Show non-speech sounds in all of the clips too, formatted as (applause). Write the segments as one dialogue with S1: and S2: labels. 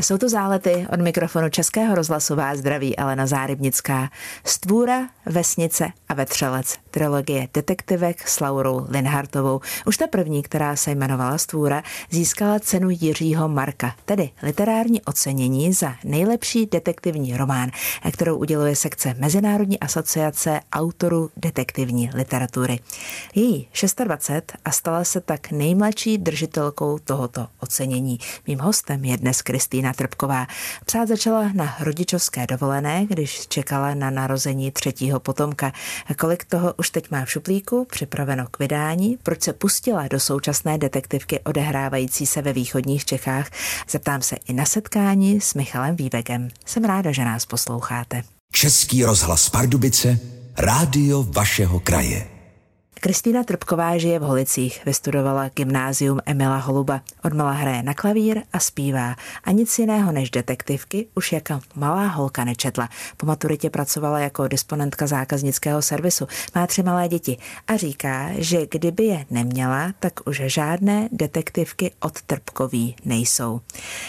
S1: Jsou to zálety od mikrofonu Českého rozhlasu vás zdraví Elena Zárybnická. Stvůra, Vesnice a Vetřelec. Trilogie detektivek s Laurou Linhartovou. Už ta první, která se jmenovala Stvůra, získala cenu Jiřího Marka, tedy literární ocenění za nejlepší detektivní román, kterou uděluje sekce Mezinárodní asociace autorů detektivní literatury. Její 26 a stala se tak nejmladší držitelkou tohoto ocenění. Mým hostem je dnes Kristýna Kristýna Trpková. Psát začala na rodičovské dovolené, když čekala na narození třetího potomka. Kolik toho už teď má v šuplíku, připraveno k vydání, proč se pustila do současné detektivky odehrávající se ve východních Čechách, zeptám se i na setkání s Michalem Vývegem. Jsem ráda, že nás posloucháte.
S2: Český rozhlas Pardubice, rádio vašeho kraje.
S1: Kristýna Trpková žije v Holicích, vystudovala gymnázium Emila Holuba. Odmala hraje na klavír a zpívá. A nic jiného než detektivky už jako malá holka nečetla. Po maturitě pracovala jako disponentka zákaznického servisu. Má tři malé děti a říká, že kdyby je neměla, tak už žádné detektivky od Trpkový nejsou.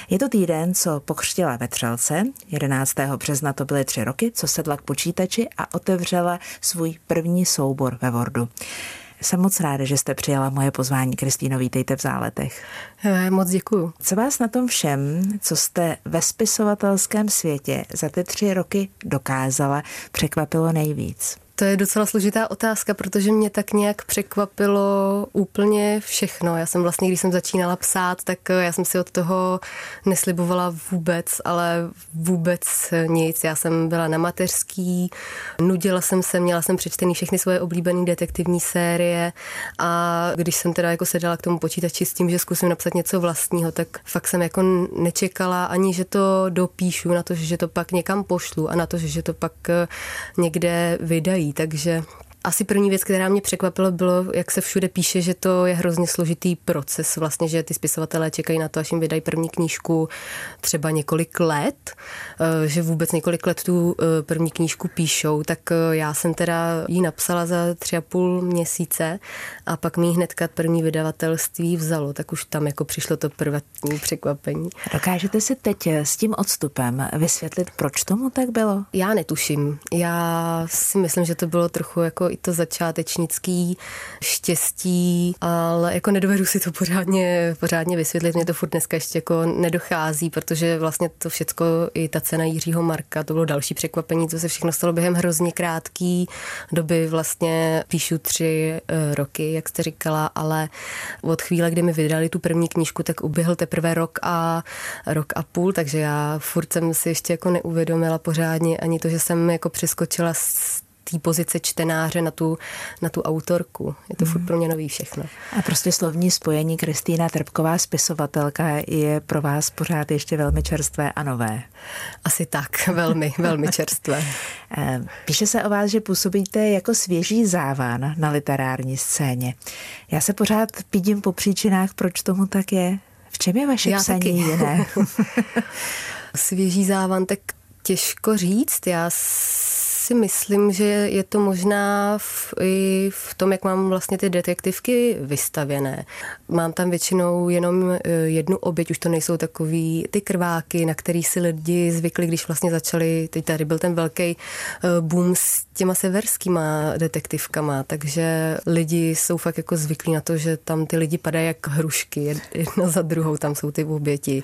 S1: Je to týden, co pokřtila ve Třelce. 11. března to byly tři roky, co sedla k počítači a otevřela svůj první soubor ve Wordu. Jsem moc ráda, že jste přijala moje pozvání. Kristýno, vítejte v záletech.
S3: Moc děkuju.
S1: Co vás na tom všem, co jste ve spisovatelském světě za ty tři roky dokázala, překvapilo nejvíc?
S3: To je docela složitá otázka, protože mě tak nějak překvapilo úplně všechno. Já jsem vlastně, když jsem začínala psát, tak já jsem si od toho neslibovala vůbec, ale vůbec nic. Já jsem byla na mateřský, nudila jsem se, měla jsem přečtený všechny svoje oblíbené detektivní série a když jsem teda jako sedala k tomu počítači s tím, že zkusím napsat něco vlastního, tak fakt jsem jako nečekala ani, že to dopíšu, na to, že to pak někam pošlu a na to, že to pak někde vydají takže asi první věc, která mě překvapila, bylo, jak se všude píše, že to je hrozně složitý proces, vlastně, že ty spisovatelé čekají na to, až jim vydají první knížku třeba několik let, eh, že vůbec několik let tu eh, první knížku píšou, tak eh, já jsem teda ji napsala za tři a půl měsíce a pak mi hnedka první vydavatelství vzalo, tak už tam jako přišlo to první překvapení.
S1: Dokážete si teď s tím odstupem vysvětlit, proč tomu tak bylo?
S3: Já netuším. Já si myslím, že to bylo trochu jako i to začátečnický štěstí, ale jako nedovedu si to pořádně, pořádně vysvětlit. Mě to furt dneska ještě jako nedochází, protože vlastně to všecko, i ta cena Jiřího Marka, to bylo další překvapení, co se všechno stalo během hrozně krátký doby. Vlastně píšu tři eh, roky, jak jste říkala, ale od chvíle, kdy mi vydali tu první knížku, tak uběhl teprve rok a rok a půl, takže já furt jsem si ještě jako neuvědomila pořádně ani to, že jsem jako přeskočila z té pozice čtenáře na tu, na tu autorku. Je to mm. furt pro mě nový všechno.
S1: A prostě slovní spojení Kristýna Trpková, spisovatelka, je pro vás pořád ještě velmi čerstvé a nové.
S3: Asi tak, (laughs) velmi, velmi čerstvé. (laughs)
S1: Eh, píše se o vás, že působíte jako svěží závan na literární scéně. Já se pořád pídím po příčinách, proč tomu tak je. V čem je vaše Já psaní taky. jiné? (laughs)
S3: svěží závan, tak těžko říct. Já si myslím, že je to možná v, i v tom, jak mám vlastně ty detektivky vystavěné. Mám tam většinou jenom e, jednu oběť, už to nejsou takový ty krváky, na který si lidi zvykli, když vlastně začali, teď tady byl ten velký e, boom s těma severskýma detektivkama, takže lidi jsou fakt jako zvyklí na to, že tam ty lidi padají jak hrušky, jedna za druhou, tam jsou ty oběti.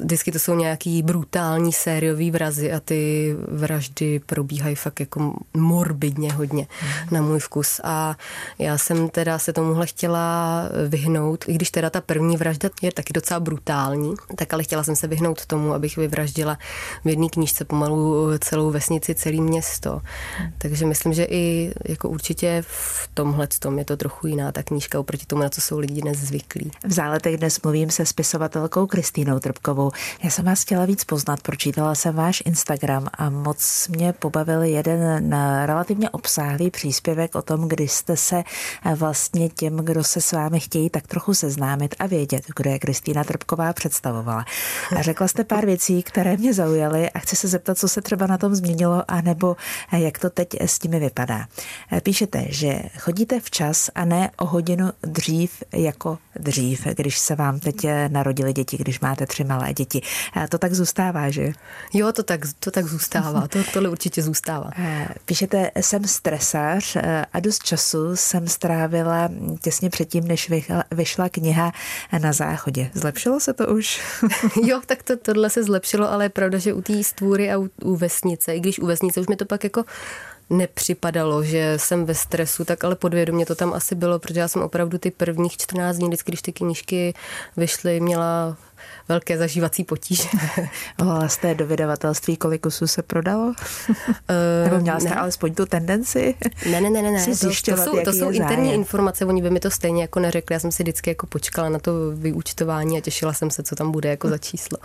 S3: Vždycky to jsou nějaký brutální sériový vrazy a ty vraždy probíhají fakt jako morbidně hodně mm. na můj vkus. A já jsem teda se tomuhle chtěla vyhnout, i když teda ta první vražda je taky docela brutální, tak ale chtěla jsem se vyhnout tomu, abych vyvraždila v jedné knížce pomalu celou vesnici, celé město. Mm. Takže myslím, že i jako určitě v tomhle tom je to trochu jiná ta knížka oproti tomu, na co jsou lidi dnes zvyklí.
S1: V záletech dnes mluvím se spisovatelkou Kristýnou Trpkovou. Já jsem vás chtěla víc poznat, pročítala jsem váš Instagram a moc mě pobavil jeden jeden relativně obsáhlý příspěvek o tom, kdy jste se vlastně těm, kdo se s vámi chtějí tak trochu seznámit a vědět, kdo je Kristýna Trpková, představovala. A řekla jste pár věcí, které mě zaujaly a chci se zeptat, co se třeba na tom změnilo, anebo jak to teď s nimi vypadá. Píšete, že chodíte včas a ne o hodinu dřív jako dřív, když se vám teď narodili děti, když máte tři malé děti. To tak zůstává, že?
S3: Jo, to tak, to tak zůstává. To, tohle určitě zůstává.
S1: Píšete, jsem stresář a dost času jsem strávila těsně předtím, než vyšla kniha na záchodě. Zlepšilo se to už? (laughs)
S3: jo, tak to, tohle se zlepšilo, ale je pravda, že u té stvůry a u, u vesnice, i když u vesnice už mi to pak jako nepřipadalo, že jsem ve stresu, tak ale podvědomě to tam asi bylo, protože já jsem opravdu ty prvních 14 dní, když ty knížky vyšly, měla velké zažívací potíže. (laughs)
S1: Volala jste do vydavatelství, kolik kusů se prodalo? (laughs) Nebo měla jste ne. alespoň tu tendenci?
S3: Ne, ne, ne, ne. ne. (laughs) To, to jsou, to jsou interní informace, oni by mi to stejně jako neřekli. Já jsem si vždycky jako počkala na to vyúčtování a těšila jsem se, co tam bude jako za číslo.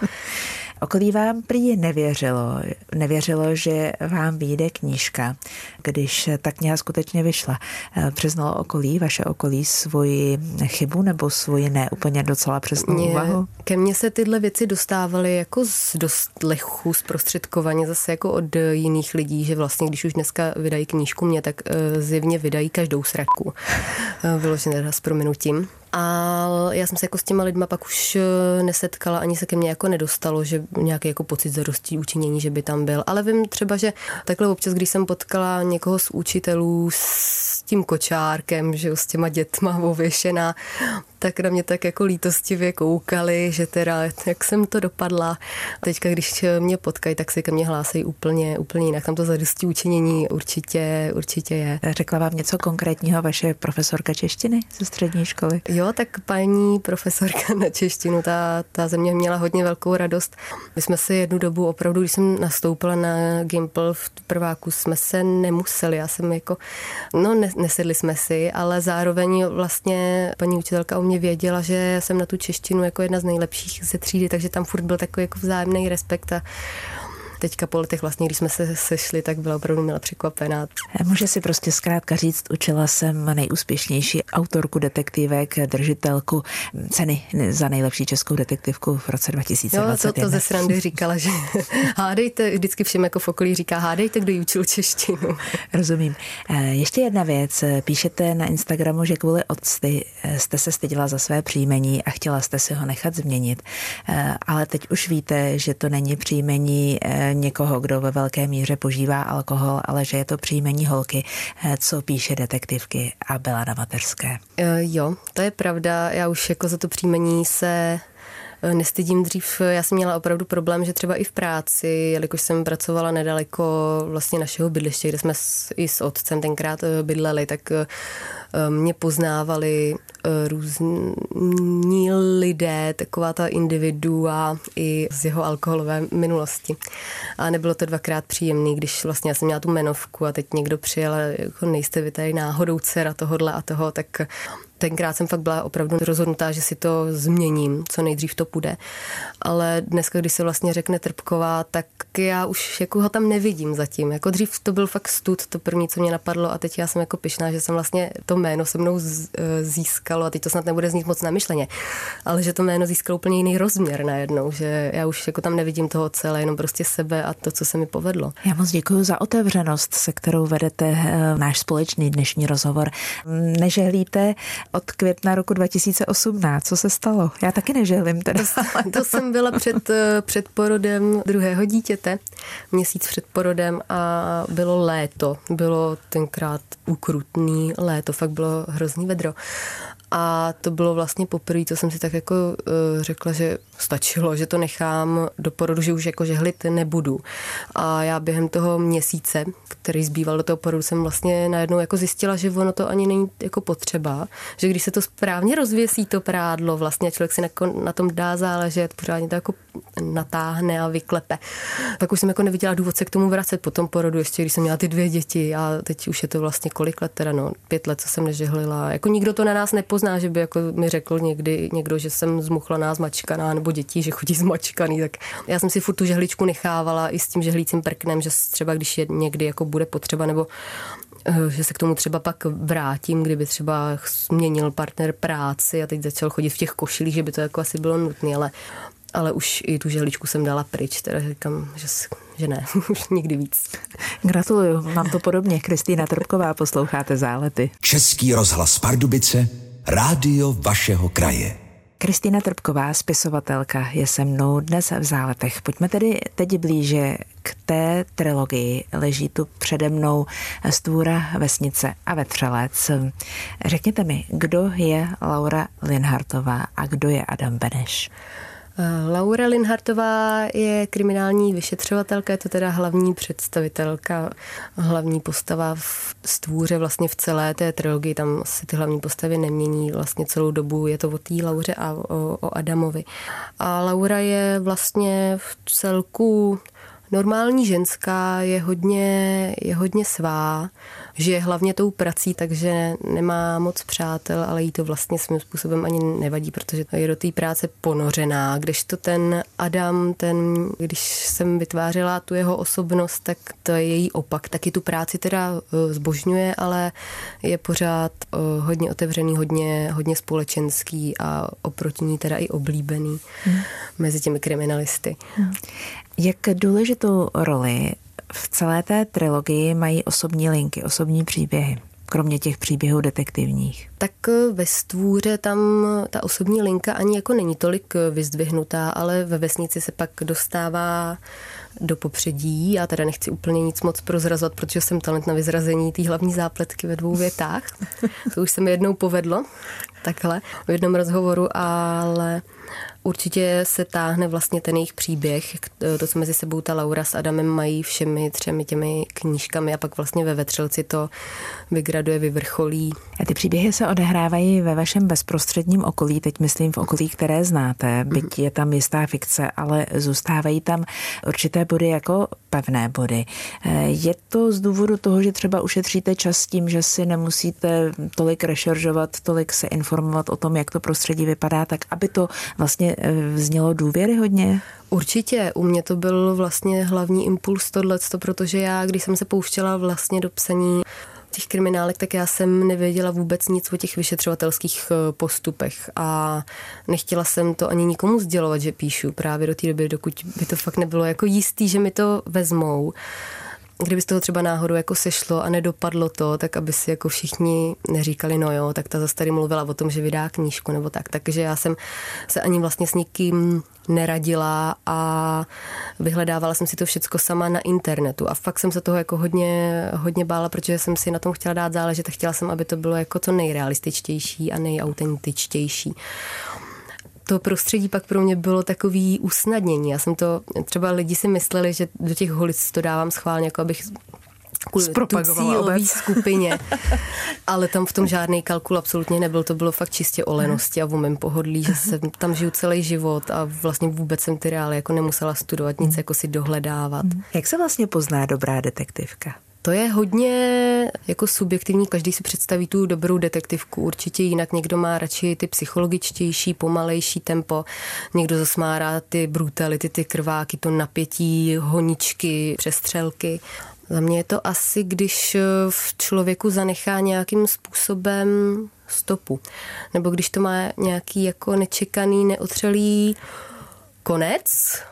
S1: Okolí vám prý nevěřilo. Nevěřilo, že vám vyjde knížka, když ta kniha skutečně vyšla. Eh, přiznalo okolí, vaše okolí, svoji chybu nebo svoji neúplně docela přesnou úvahu?
S3: Ke mně se tyhle věci dostávaly jako z dost lechu, zprostředkovaně zase jako od jiných lidí, že vlastně když už dneska vydají knížku mě, tak uh, zjevně vydají každou sraku. Uh, vyloženě s prominutím. A já jsem se jako s těma lidma pak už eh, nesetkala, ani se ke mně jako nedostalo, že nějaký jako pocit zarostí učinění, že by tam byl. Ale vím třeba, že takhle občas, když jsem potkala někoho z učitelů s tím kočárkem, že s těma dětma ověšená, tak na mě tak jako lítostivě koukali, že teda jak jsem to dopadla. Teďka, když mě potkají, tak se ke mně hlásejí úplně, úplně jinak. Tam to zadostí učinění určitě, určitě je.
S1: Řekla vám něco konkrétního vaše profesorka češtiny ze střední školy?
S3: Jo, tak paní profesorka na češtinu, ta, ta ze mě měla hodně velkou radost. My jsme se jednu dobu opravdu, když jsem nastoupila na Gimple v prváku, jsme se nemuseli. Já jsem jako, no ne, nesedli jsme si, ale zároveň vlastně paní učitelka o mě věděla, že jsem na tu češtinu jako jedna z nejlepších ze třídy, takže tam furt byl takový jako vzájemný respekt a teďka po letech vlastně, když jsme se sešli, tak byla opravdu měla překvapená.
S1: Může si prostě zkrátka říct, učila jsem nejúspěšnější autorku detektivek, držitelku ceny za nejlepší českou detektivku v roce 2021. Jo,
S3: to, to ze srandy říkala, že (laughs) hádejte, vždycky všem jako v okolí říká, hádejte, kdo jí učil češtinu.
S1: Rozumím. Eh, ještě jedna věc. Píšete na Instagramu, že kvůli octy eh, jste se styděla za své příjmení a chtěla jste si ho nechat změnit. Eh, ale teď už víte, že to není příjmení někoho, kdo ve velké míře požívá alkohol, ale že je to příjmení holky, eh, co píše detektivky a byla na mateřské.
S3: Eh, jo, to je pravda. Já už jako za to příjmení se nestydím dřív. Já jsem měla opravdu problém, že třeba i v práci, jelikož jsem pracovala nedaleko vlastně našeho bydliště, kde jsme s, i s otcem tenkrát bydleli, tak mě poznávali Eh, různí lidé, taková ta individua i z jeho alkoholové minulosti. A nebylo to dvakrát příjemný, když vlastně já jsem měla tu menovku a teď někdo přijel, jako nejste vy tady náhodou dcera tohodle a toho, tak tenkrát jsem fakt byla opravdu rozhodnutá, že si to změním, co nejdřív to půjde. Ale dneska, když se vlastně řekne Trpková, tak já už jako ho tam nevidím zatím. Jako dřív to byl fakt stud, to první, co mě napadlo a teď já jsem jako pyšná, že jsem vlastně to jméno se mnou eh, získalo a teď to snad nebude znít moc namyšleně, ale že to jméno získalo úplně jiný rozměr najednou, že já už jako tam nevidím toho celé, jenom prostě sebe a to, co se mi povedlo.
S1: Já moc děkuji za otevřenost, se kterou vedete eh, náš společný dnešní rozhovor. Nežehlíte od května roku 2018. Co se stalo? Já taky nežehlím teda.
S3: To, to jsem byla před, eh, před porodem druhého dítěte, měsíc před porodem a bylo léto. Bylo tenkrát ukrutný léto, fakt bylo hrozný vedro. A to bylo vlastně poprvé, co jsem si tak jako uh, řekla, že stačilo, že to nechám do porodu, že už jako žehlit nebudu. A já během toho měsíce, který zbýval do toho porodu, jsem vlastně najednou jako zjistila, že ono to ani není jako potřeba, že když se to správně rozvěsí to prádlo, vlastně člověk si na, na tom dá záležet, pořádně to jako natáhne a vyklepe. Tak už jsem jako neviděla důvod se k tomu vracet po tom porodu, ještě když jsem měla ty dvě děti a teď už je to vlastně kolik let, teda no, pět let, co jsem nežehlila. Jako nikdo to na nás nepozná hrozná, že by jako mi řekl někdy někdo, že jsem zmuchlaná, zmačkaná, nebo děti, že chodí (laughs) zmačkaný, tak já jsem si furt tu žehličku nechávala i s tím žehlícím prknem, že třeba když je někdy jako bude potřeba, nebo eh, že se k tomu třeba pak vrátím, kdyby třeba změnil partner práci a teď začal chodit v těch košilích, že by to jako asi bylo nutné, ale ale už i tu žehličku jsem dala pryč, teda říkám, že, že ne, (laughs) už nikdy víc.
S1: Gratuluju, mám to podobně. Kristýna Trpková, posloucháte Zálety.
S2: Český rozhlas Pardubice, rádio vašeho kraje.
S1: Kristýna Trpková, spisovatelka, je se mnou dnes v záletech. Pojďme tedy teď blíže k té trilogii. Leží tu přede mnou Stvůra, Vesnice a Vetřelec. Řekněte mi, kdo je Laura Linhartová a kdo je Adam Beneš?
S3: Eh, Laura Linhartová je kriminální vyšetřovatelka, je to teda hlavní představitelka, hlavní postava v stvůře vlastně v celé té trilogii, tam si ty hlavní postavy nemění vlastně celou dobu, je to o té Lauře a o, o Adamovi. A Laura je vlastně v celku normální ženská, je hodně, je hodně svá, žije hlavně tou prací, takže nemá moc přátel, ale jí to vlastně svým způsobem ani nevadí, protože je do té práce ponořená. Když to ten Adam, ten, když jsem vytvářela tu jeho osobnost, tak to je její opak. Taky tu práci teda eh, zbožňuje, ale je pořád eh, hodně otevřený, hodně, hodně společenský a oproti ní teda i oblíbený hmm. mezi těmi kriminalisty. Hmm.
S1: Jak důležitou roli v celé té trilogii mají osobní linky, osobní příběhy? kromě těch příběhů detektivních?
S3: Tak eh, ve stvůře tam ta osobní linka ani jako není tolik eh, vyzdvihnutá, ale ve vesnici se pak dostává do popředí. Já teda nechci úplně nic moc prozrazovat, protože jsem talent na vyzrazení té hlavní zápletky ve dvou větách. To už se mi jednou povedlo, takhle, v jednom rozhovoru, ale Určitě se táhne vlastně ten jejich příběh, to, co mezi sebou ta Laura s Adamem mají všemi třemi těmi knížkami a pak vlastně ve Vetřelci to vygraduje, vyvrcholí.
S1: A ty příběhy se odehrávají ve vašem bezprostředním okolí, teď myslím v okolí, které znáte, byť je tam jistá fikce, ale zůstávají tam určité body jako pevné body. Je to z důvodu toho, že třeba ušetříte čas tím, že si nemusíte tolik rešeržovat, tolik se informovat o tom, jak to prostředí vypadá, tak aby to vlastně eh, vznělo důvěryhodně?
S3: Určitě, u mě to byl vlastně hlavní impuls tohleto, protože já, když jsem se pouštěla vlastně do psaní těch kriminálek, tak já jsem nevěděla vůbec nic o těch vyšetřovatelských eh, postupech a nechtěla jsem to ani nikomu sdělovat, že píšu právě do té doby, dokud by to fakt nebylo jako jistý, že mi to vezmou kdyby z toho třeba náhodou jako sešlo a nedopadlo to, tak aby si jako všichni neříkali, no jo, tak ta zase tady mluvila o tom, že vydá knížku nebo tak. Takže já jsem se ani vlastně s nikým neradila a vyhledávala jsem si to všecko sama na internetu a fakt jsem se toho jako hodně, hodně bála, protože jsem si na tom chtěla dát záležet a chtěla jsem, aby to bylo jako to nejrealističtější a nejautentičtější to prostředí pak pro mě bylo takový usnadnění. Já jsem to, třeba lidi si mysleli, že do těch holic to dávám schválně, jako abych cílový (laughs) skupině. Ale tam v tom žádný kalkul absolutně nebyl. To bylo fakt čistě o lenosti a o mém pohodlí, že jsem tam žiju celý život a vlastně vůbec jsem ty reály jako nemusela studovat, nic jako si dohledávat.
S1: Jak se vlastně pozná dobrá detektivka?
S3: To je hodně jako subjektivní, každý si představí tu dobrou detektivku určitě jinak. Někdo má radši ty psychologičtější, pomalejší tempo, někdo zase má rád ty brutality, ty krváky, to napětí, honičky, přestřelky. Za mě je to asi, když v člověku zanechá nějakým způsobem stopu. Nebo když to má nějaký jako nečekaný, neotřelý konec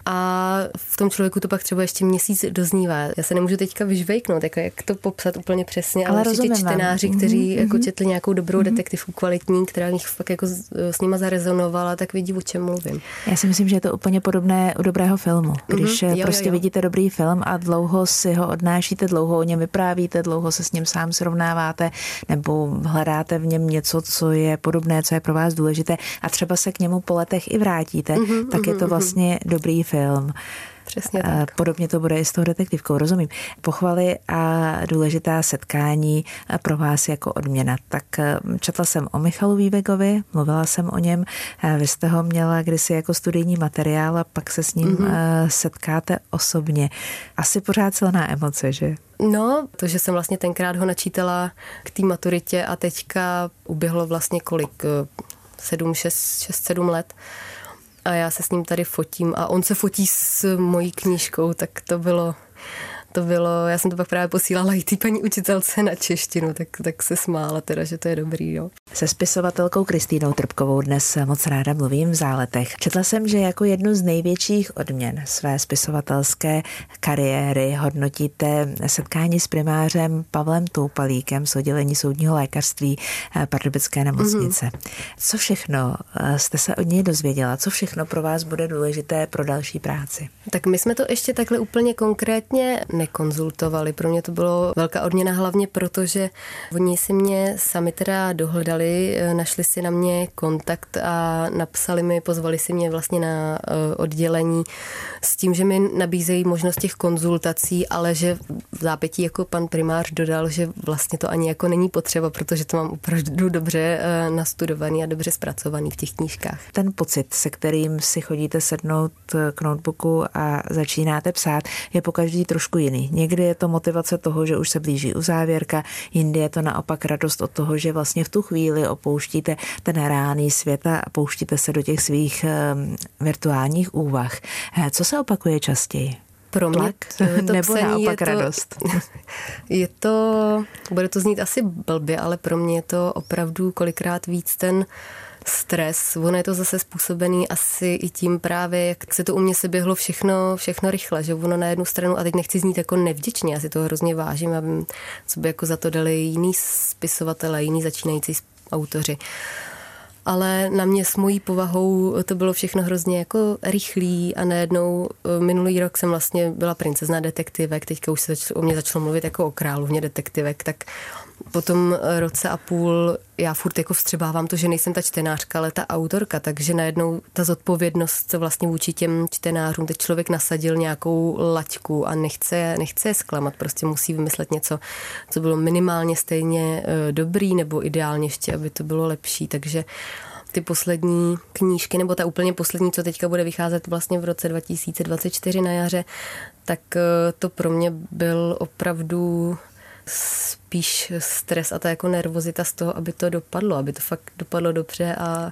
S3: a v tom člověku to pak třeba ještě měsíc doznívá. Já se nemůžu teďka vyžvejknout, jako jak to popsat úplně přesně, ale, ale určitě čtenáři, vám. kteří mm-hmm. jako četli nějakou dobrou mm-hmm. detektivku kvalitní, která nich fakt jako s, nima zarezonovala, tak vidí, o čem mluvím.
S1: Já si myslím, že je to úplně podobné u dobrého filmu. Když mm-hmm. jo, prostě jo, jo. vidíte dobrý film a dlouho si ho odnášíte, dlouho o něm vyprávíte, dlouho se s ním sám srovnáváte, nebo hledáte v něm něco, co je podobné, co je pro vás důležité a třeba se k němu po letech i vrátíte, mm-hmm, tak je to vlastně vlastně dobrý film.
S3: Přesně tak.
S1: Podobně to bude i s tou detektivkou, rozumím. Pochvaly a důležitá setkání pro vás jako odměna. Tak eh, četla jsem o Michalu Vývegovi, mluvila jsem o něm, eh, vy jste ho měla kdysi jako studijní materiál a pak se s ním mm-hmm. setkáte osobně. Asi pořád silná emoce, že?
S3: No, to, že jsem vlastně tenkrát ho načítala k té maturitě a teďka uběhlo vlastně kolik, sedm, šest, šest, sedm let a já se s ním tady fotím a on se fotí s mojí knížkou, tak to bylo to bylo, já jsem to pak právě posílala i té paní učitelce na češtinu, tak, tak se smála teda, že to je dobrý, jo.
S1: Se spisovatelkou Kristýnou Trpkovou dnes moc ráda mluvím v záletech. Četla jsem, že jako jednu z největších odměn své spisovatelské kariéry hodnotíte setkání s primářem Pavlem Toupalíkem z oddělení soudního lékařství eh, Pardubické nemocnice. Mm-hmm. Co všechno eh, jste se od něj dozvěděla? Co všechno pro vás bude důležité pro další práci?
S3: Tak my jsme to ještě takhle úplně konkrétně nekonzultovali. Pro mě to bylo velká odměna hlavně proto, že oni si mě sami teda dohledali, eh, našli si na mě kontakt a napsali mi, pozvali si mě vlastně na eh, oddělení s tím, že mi nabízejí možnost těch konzultací, ale že v zápětí jako pan primář dodal, že vlastně to ani jako není potřeba, protože to mám opravdu dobře eh, nastudovaný a dobře zpracovaný v těch knížkách.
S1: Ten pocit, se kterým si chodíte sednout k notebooku a začínáte psát, je po každý trošku jiný. Někdy je to motivace toho, že už se blíží uzávěrka, jindy je to naopak radost od toho, že vlastně v tu chvíli opouštíte ten reálný svět a pouštíte se do těch svých um, virtuálních úvah. Eh, co se opakuje častěji?
S3: Pro mě
S1: Tlak,
S3: to
S1: nebo
S3: psaní
S1: naopak
S3: je to,
S1: radost? (laughs)
S3: Je to, bude to znít asi blbě, ale pro mě je to opravdu kolikrát víc ten uh, stres. Ono je to zase způsobený asi i tím právě, jak se to u mě se běhlo všechno, všechno rychle, že ono na jednu stranu, a teď nechci znít jako nevděčně, já si to hrozně vážím, aby, co by jako za to dali jiný spisovatele, jiný začínající autoři ale na mě s mojí povahou to bylo všechno hrozně jako rychlý a najednou eh, minulý rok jsem vlastně byla princezna detektivek, teďka už se o mě začalo mluvit jako o královně detektivek, tak po tom roce a půl já furt jako vstřebávám to, že nejsem ta čtenářka, ale ta autorka, takže najednou ta zodpovědnost vlastně vůči těm čtenářům, teď člověk nasadil nějakou laťku a nechce, nechce je zklamat, prostě musí vymyslet něco, co bylo minimálně stejně eh, dobrý nebo ideálně ještě, aby to bylo lepší, takže ty poslední knížky, nebo ta úplně poslední, co teďka bude vycházet vlastně v roce 2024 na jaře, tak eh, to pro mě byl opravdu spíš stres a ta jako nervozita z toho, aby to dopadlo, aby to fakt dopadlo dobře a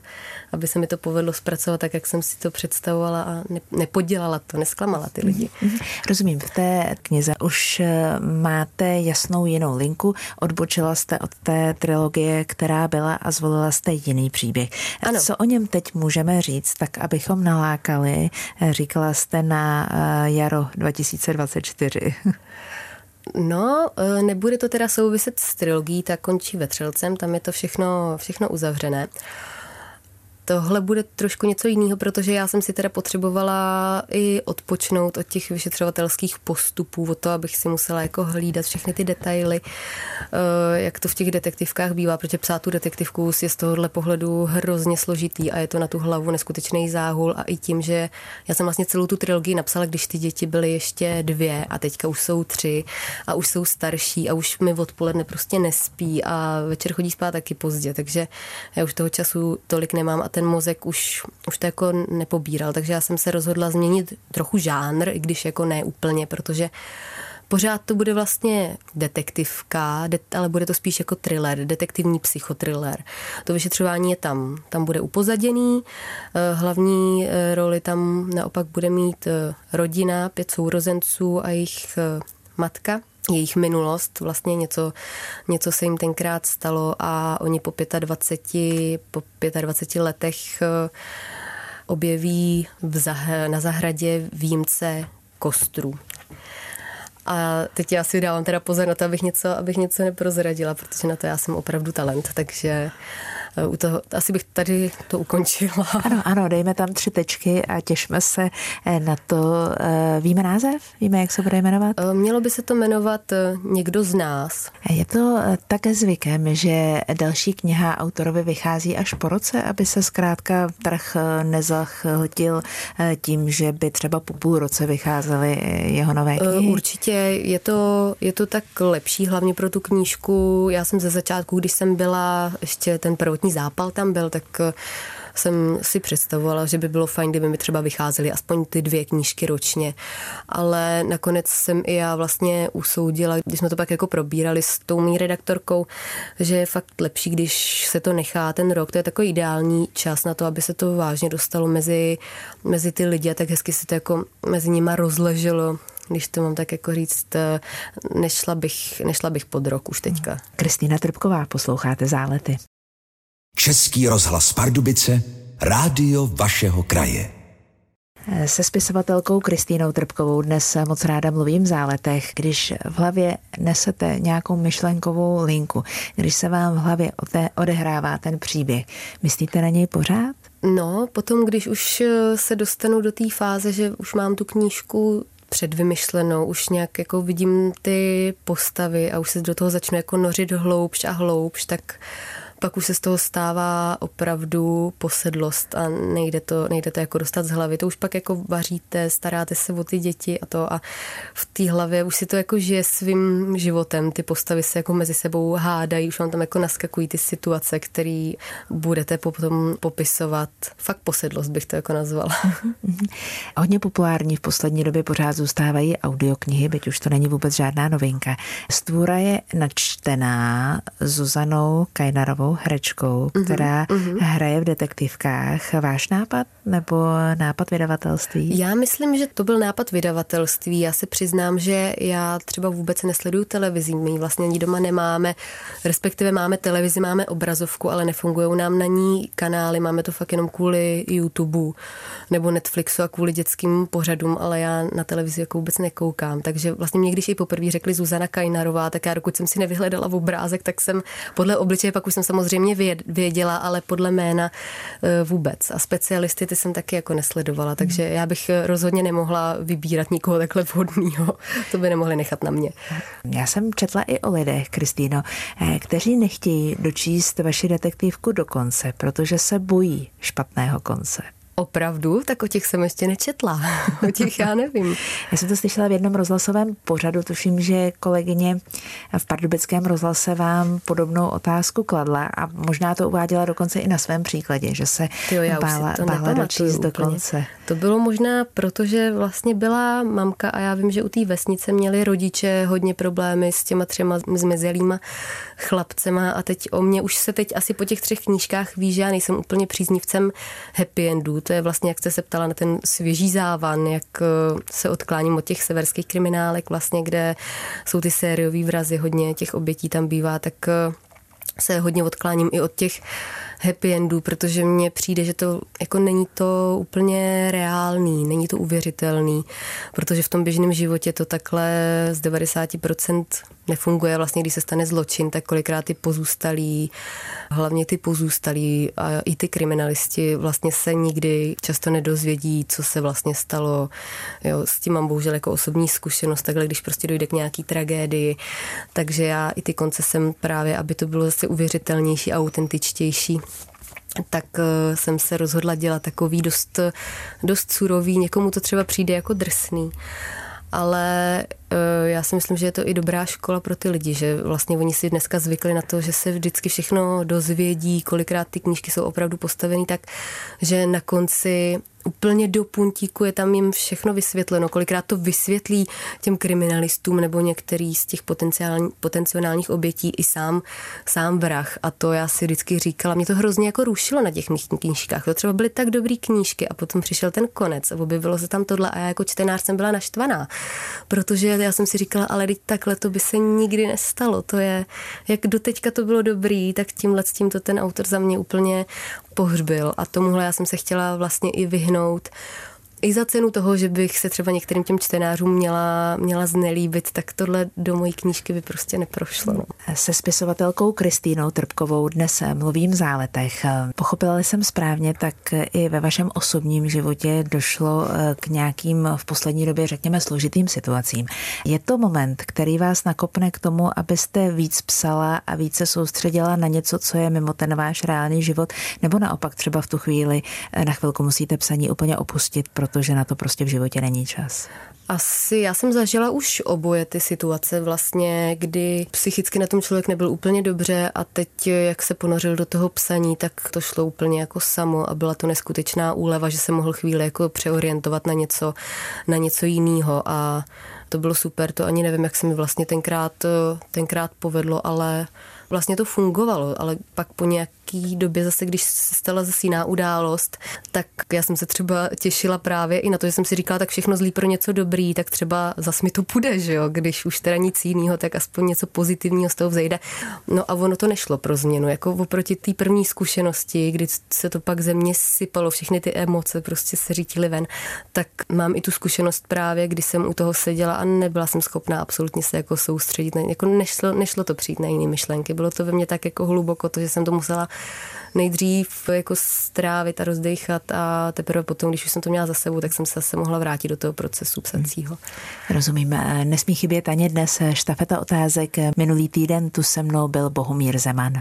S3: aby se mi to povedlo zpracovat tak, jak jsem si to představovala a ne, nepodělala to, nesklamala ty lidi. (laughs)
S1: Rozumím, v té knize už eh, máte jasnou jinou linku, odbočila jste od té trilogie, která byla a zvolila jste jiný příběh. Ano. Co o něm teď můžeme říct, tak abychom nalákali, eh, říkala jste na eh, jaro 2024. (laughs)
S3: No, e, nebude to teda souviset s trilogií, tak končí vetřelcem, tam je to všechno, všechno uzavřené. Tohle bude trošku něco jiného, protože já jsem si teda potřebovala i odpočnout od těch vyšetřovatelských postupů, od toho, abych si musela jako hlídat všechny ty detaily, eh, jak to v těch detektivkách bývá, protože psát tu detektivku je z tohohle pohledu hrozně složitý a je to na tu hlavu neskutečný záhul a i tím, že já jsem vlastně celou tu trilogii napsala, když ty děti byly ještě dvě a teďka už jsou tři a už jsou starší a už mi odpoledne prostě nespí a večer chodí spát taky pozdě, takže já už toho času tolik nemám a ten mozek už, už to jako nepobíral, takže já jsem se rozhodla změnit trochu žánr, i když jako ne úplně, protože pořád to bude vlastně detektivka, ale bude to spíš jako thriller, detektivní psychotriller. To vyšetřování je tam, tam bude upozaděný, eh, hlavní eh, roli tam naopak bude mít eh, rodina, pět sourozenců a jejich matka jejich minulost, vlastně něco, něco se jim tenkrát stalo a oni po 25, po 25 letech eh, objeví v zah- na zahradě výjimce kostru. A teď já si dávám teda pozor na to, abych něco, abych něco neprozradila, protože na to já jsem opravdu talent, takže u toho, asi bych tady to ukončila. (laughs)
S1: Ano, ano, dejme tam tři tečky a těšme se eh, na to. Eh, víme název? Víme, jak se bude jmenovat?
S3: Mělo by se to jmenovat Někdo z nás.
S1: Je to také zvykem, že další kniha autorovi vychází až po roce, aby se zkrátka trh nezachltil tím, že by třeba po půl roce vycházely jeho nové knihy?
S3: Určitě je to, je to tak lepší, hlavně pro tu knížku. Já jsem ze začátku, když jsem byla ještě ten prvotní zápal tam byl, tak jsem si představovala, že by bylo fajn, kdyby mi třeba vycházely aspoň ty dvě knížky ročně. Ale nakonec jsem i já vlastně usoudila, když jsme to pak jako probírali s tou mý redaktorkou, že je fakt lepší, když se to nechá ten rok. To je takový ideální čas na to, aby se to vážně dostalo mezi, mezi ty lidi a tak hezky se to jako mezi nima rozleželo když to mám tak jako říct, eh, nešla bych, nešla bych pod rok už teďka.
S1: Kristýna Trpková, posloucháte Zálety.
S2: Český rozhlas Pardubice, rádio vašeho kraje.
S1: Se spisovatelkou Kristýnou Trpkovou dnes moc ráda mluvím v záletech, když v hlavě nesete nějakou myšlenkovou linku, když se vám v hlavě odehrává ten příběh. Myslíte na něj pořád?
S3: No, potom, když už se dostanu do té fáze, že už mám tu knížku předvymyšlenou, už nějak jako vidím ty postavy a už se do toho začnu jako nořit hloubš a hloubš, tak pak už se z toho stává opravdu posedlost a nejde to, nejde to jako dostat z hlavy. To už pak jako vaříte, staráte se o ty děti a to a v té hlavě už si to jako žije svým životem. Ty postavy se jako mezi sebou hádají, už vám tam jako naskakují ty situace, které budete potom popisovat. Fakt posedlost bych to jako nazvala. (laughs)
S1: Hodně populární v poslední době pořád zůstávají audioknihy, byť už to není vůbec žádná novinka. Stvůra je načtená Zuzanou Kajnarovou herečkou, mhm, která mm-hmm. hraje v detektivkách. Váš nápad nebo nápad vydavatelství?
S3: Já myslím, že to byl nápad vydavatelství. Já se přiznám, že já třeba vůbec nesleduju televizi. My vlastně ani doma nemáme, respektive máme televizi, máme obrazovku, ale nefungují nám na ní kanály. Máme to fakt jenom kvůli YouTube nebo Netflixu a kvůli dětským pořadům, ale já na televizi jako vůbec nekoukám. Takže vlastně mě, když ji poprvé řekli Zuzana Kajnarová, tak já dokud jsem si nevyhledala v obrázek, tak jsem podle obličeje pak už jsem samozřejmě věděla, ale podle jména e, vůbec. A specialisty ty jsem taky jako nesledovala, takže já bych rozhodně nemohla vybírat nikoho takhle vhodného. To by nemohli nechat na mě.
S1: Já jsem četla i o lidech, Kristýno, e, kteří nechtějí dočíst vaši detektivku do konce, protože se bojí špatného konce.
S3: Opravdu? Tak o těch jsem ještě nečetla. (laughs) O těch já nevím.
S1: já jsem to slyšela v jednom rozhlasovém pořadu. Tuším, že kolegyně v Pardubickém rozhlase vám podobnou otázku kladla a možná to uváděla dokonce i na svém příkladě, že se jo, já bála, to bála dočíst do konce.
S3: To bylo možná proto, že vlastně byla mamka a já vím, že u té vesnice měli rodiče hodně problémy s těma třema zmizelýma chlapcema a teď o mě už se teď asi po těch třech knížkách ví, že já nejsem úplně příznivcem happy endů to je vlastně, jak jste se ptala na ten svěží závan, jak eh, se odkláním od těch severských kriminálek, vlastně, kde jsou ty sériové vrazy, hodně těch obětí tam bývá, tak eh, se hodně odkláním i od těch happy endů, protože mně přijde, že to jako není to úplně reálný, není to uvěřitelný, protože v tom běžném životě to takhle z 90% nefunguje. Vlastně, když se stane zločin, tak kolikrát ty pozůstalí, hlavně ty pozůstalí a i ty kriminalisti vlastně se nikdy často nedozvědí, co se vlastně stalo. Jo, s tím mám bohužel jako osobní zkušenost, takhle když prostě dojde k nějaký tragédii. Takže já i ty konce jsem právě, aby to bylo zase uvěřitelnější a autentičtější, tak eh, jsem se rozhodla dělat takový dost, dost surový, někomu to třeba přijde jako drsný, ale eh, já si myslím, že je to i dobrá škola pro ty lidi, že vlastně oni si dneska zvykli na to, že se vždycky všechno dozvědí, kolikrát ty knížky jsou opravdu postavené tak, že na konci úplně do puntíku je tam jim všechno vysvětleno. Kolikrát to vysvětlí těm kriminalistům nebo některý z těch potenciální, potenciálních obětí i sám, sám vrah. A to já si vždycky říkala, mě to hrozně jako rušilo na těch mých knížkách. To třeba byly tak dobrý knížky a potom přišel ten konec a objevilo se tam tohle a já jako čtenář jsem byla naštvaná, protože já jsem si říkala, ale teď takhle to by se nikdy nestalo. To je, jak doteďka to bylo dobrý, tak tímhle s tím to ten autor za mě úplně pohřbil a tomuhle já jsem se chtěla vlastně i vyhnout i za cenu toho, že bych se třeba některým těm čtenářům měla, měla znelíbit, tak tohle do mojí knížky by prostě neprošlo. No.
S1: Se spisovatelkou Kristýnou Trpkovou dnes mluvím v záletech. Pochopila jsem správně, tak i ve vašem osobním životě došlo eh, k nějakým v poslední době, řekněme, složitým situacím. Je to moment, který vás nakopne k tomu, abyste víc psala a více soustředila na něco, co je mimo ten váš reálný život, nebo naopak třeba v tu chvíli eh, na chvilku musíte psaní úplně opustit, protože na to prostě v životě není čas?
S3: Asi já jsem zažila už oboje ty situace vlastně, kdy psychicky na tom člověk nebyl úplně dobře a teď, jak se ponořil do toho psaní, tak to šlo úplně jako samo a byla to neskutečná úleva, že se mohl chvíli jako přeorientovat na něco, na něco jiného a to bylo super, to ani nevím, jak se mi vlastně tenkrát, tenkrát povedlo, ale vlastně to fungovalo, ale pak po nějaký době zase, když se stala zase jiná událost, tak já jsem se třeba těšila právě i na to, že jsem si říkala, tak všechno zlí pro něco dobrý, tak třeba zas mi to půjde, že jo, když už teda nic jiného, tak aspoň něco pozitivního z toho vzejde. No a ono to nešlo pro změnu, jako oproti té první zkušenosti, kdy se to pak ze mě sypalo, všechny ty emoce prostě se řítily ven, tak mám i tu zkušenost právě, kdy jsem u toho seděla a nebyla jsem schopná absolutně se jako soustředit, jako nešlo, nešlo to přijít na jiné myšlenky, bylo to ve mně tak jako hluboko, to, že jsem to musela nejdřív jako strávit a rozdechat a teprve potom, když už jsem to měla za sebou, tak jsem se zase mohla vrátit do toho procesu psacího.
S1: Rozumím. Nesmí chybět ani dnes štafeta otázek. Minulý týden tu se mnou byl Bohumír Zeman.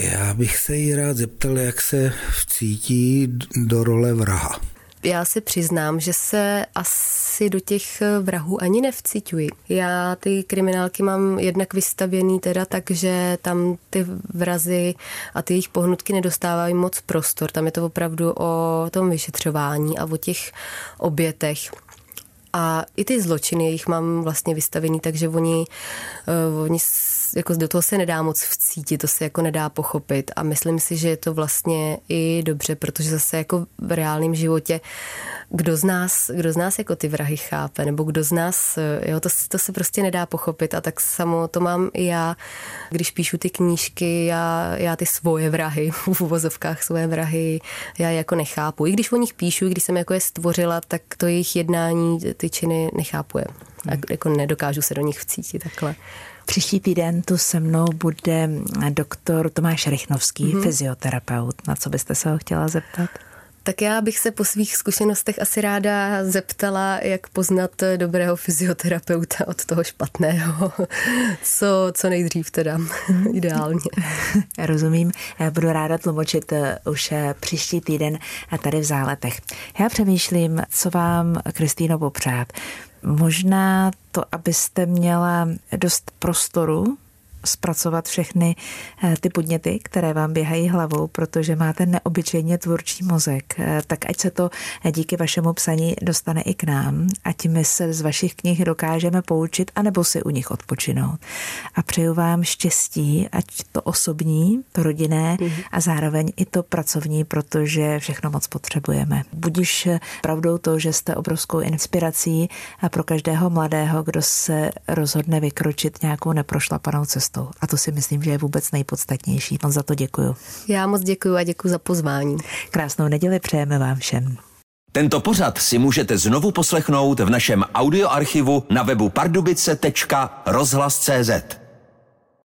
S4: Já bych se jí rád zeptal, jak se vcítí do role vraha
S3: já si přiznám, že se asi do těch vrahů ani nevcituji. Já ty kriminálky mám jednak vystavěný teda tak, že tam ty vrazy a ty jejich pohnutky nedostávají moc prostor. Tam je to opravdu o tom vyšetřování a o těch obětech. A i ty zločiny jich mám vlastně vystavený, takže oni, uh, oni jako do toho se nedá moc vcítit, to se jako nedá pochopit a myslím si, že je to vlastně i dobře, protože zase jako v reálném životě kdo z nás, kdo z nás jako ty vrahy chápe, nebo kdo z nás, jo, to, to se prostě nedá pochopit a tak samo to mám i já, když píšu ty knížky, já, já ty svoje vrahy, (laughs) v uvozovkách svoje vrahy, já je jako nechápu. I když o nich píšu, když jsem jako je stvořila, tak to jejich jednání, ty činy nechápu je. A jako nedokážu se do nich vcítit takhle.
S1: Příští týden tu se mnou bude doktor Tomáš Rychnovský, mm-hmm. fyzioterapeut. Na co byste se ho chtěla zeptat?
S3: Tak já bych se po svých zkušenostech asi ráda zeptala, jak poznat dobrého fyzioterapeuta od toho špatného. (laughs) Co, co nejdřív teda, (laughs) ideálně. (laughs)
S1: Rozumím. Budu ráda tlumočit eh, už eh, příští týden tady v záletech. Já přemýšlím, co vám, Kristýno, popřát. Možná to, abyste měla dost prostoru zpracovat všechny eh, ty podněty, které vám běhají hlavou, protože máte neobyčejně tvůrčí mozek, eh, tak ať se to díky vašemu psaní dostane i k nám, ať my se z vašich knih dokážeme poučit, anebo si u nich odpočinout. A přeju vám štěstí, ať to osobní, to rodinné mm-hmm. a zároveň i to pracovní, protože všechno moc potřebujeme. Budiš pravdou to, že jste obrovskou inspirací pro každého mladého, kdo se rozhodne vykročit nějakou neprošlapanou cestu cestou. A to si myslím, že je vůbec nejpodstatnější. Moc za to děkuju.
S3: Já moc děkuji a děkuji za pozvání.
S1: Krásnou neděli přejeme vám všem.
S2: Tento pořad si můžete znovu poslechnout v našem audioarchivu na webu pardubice.rozhlas.cz.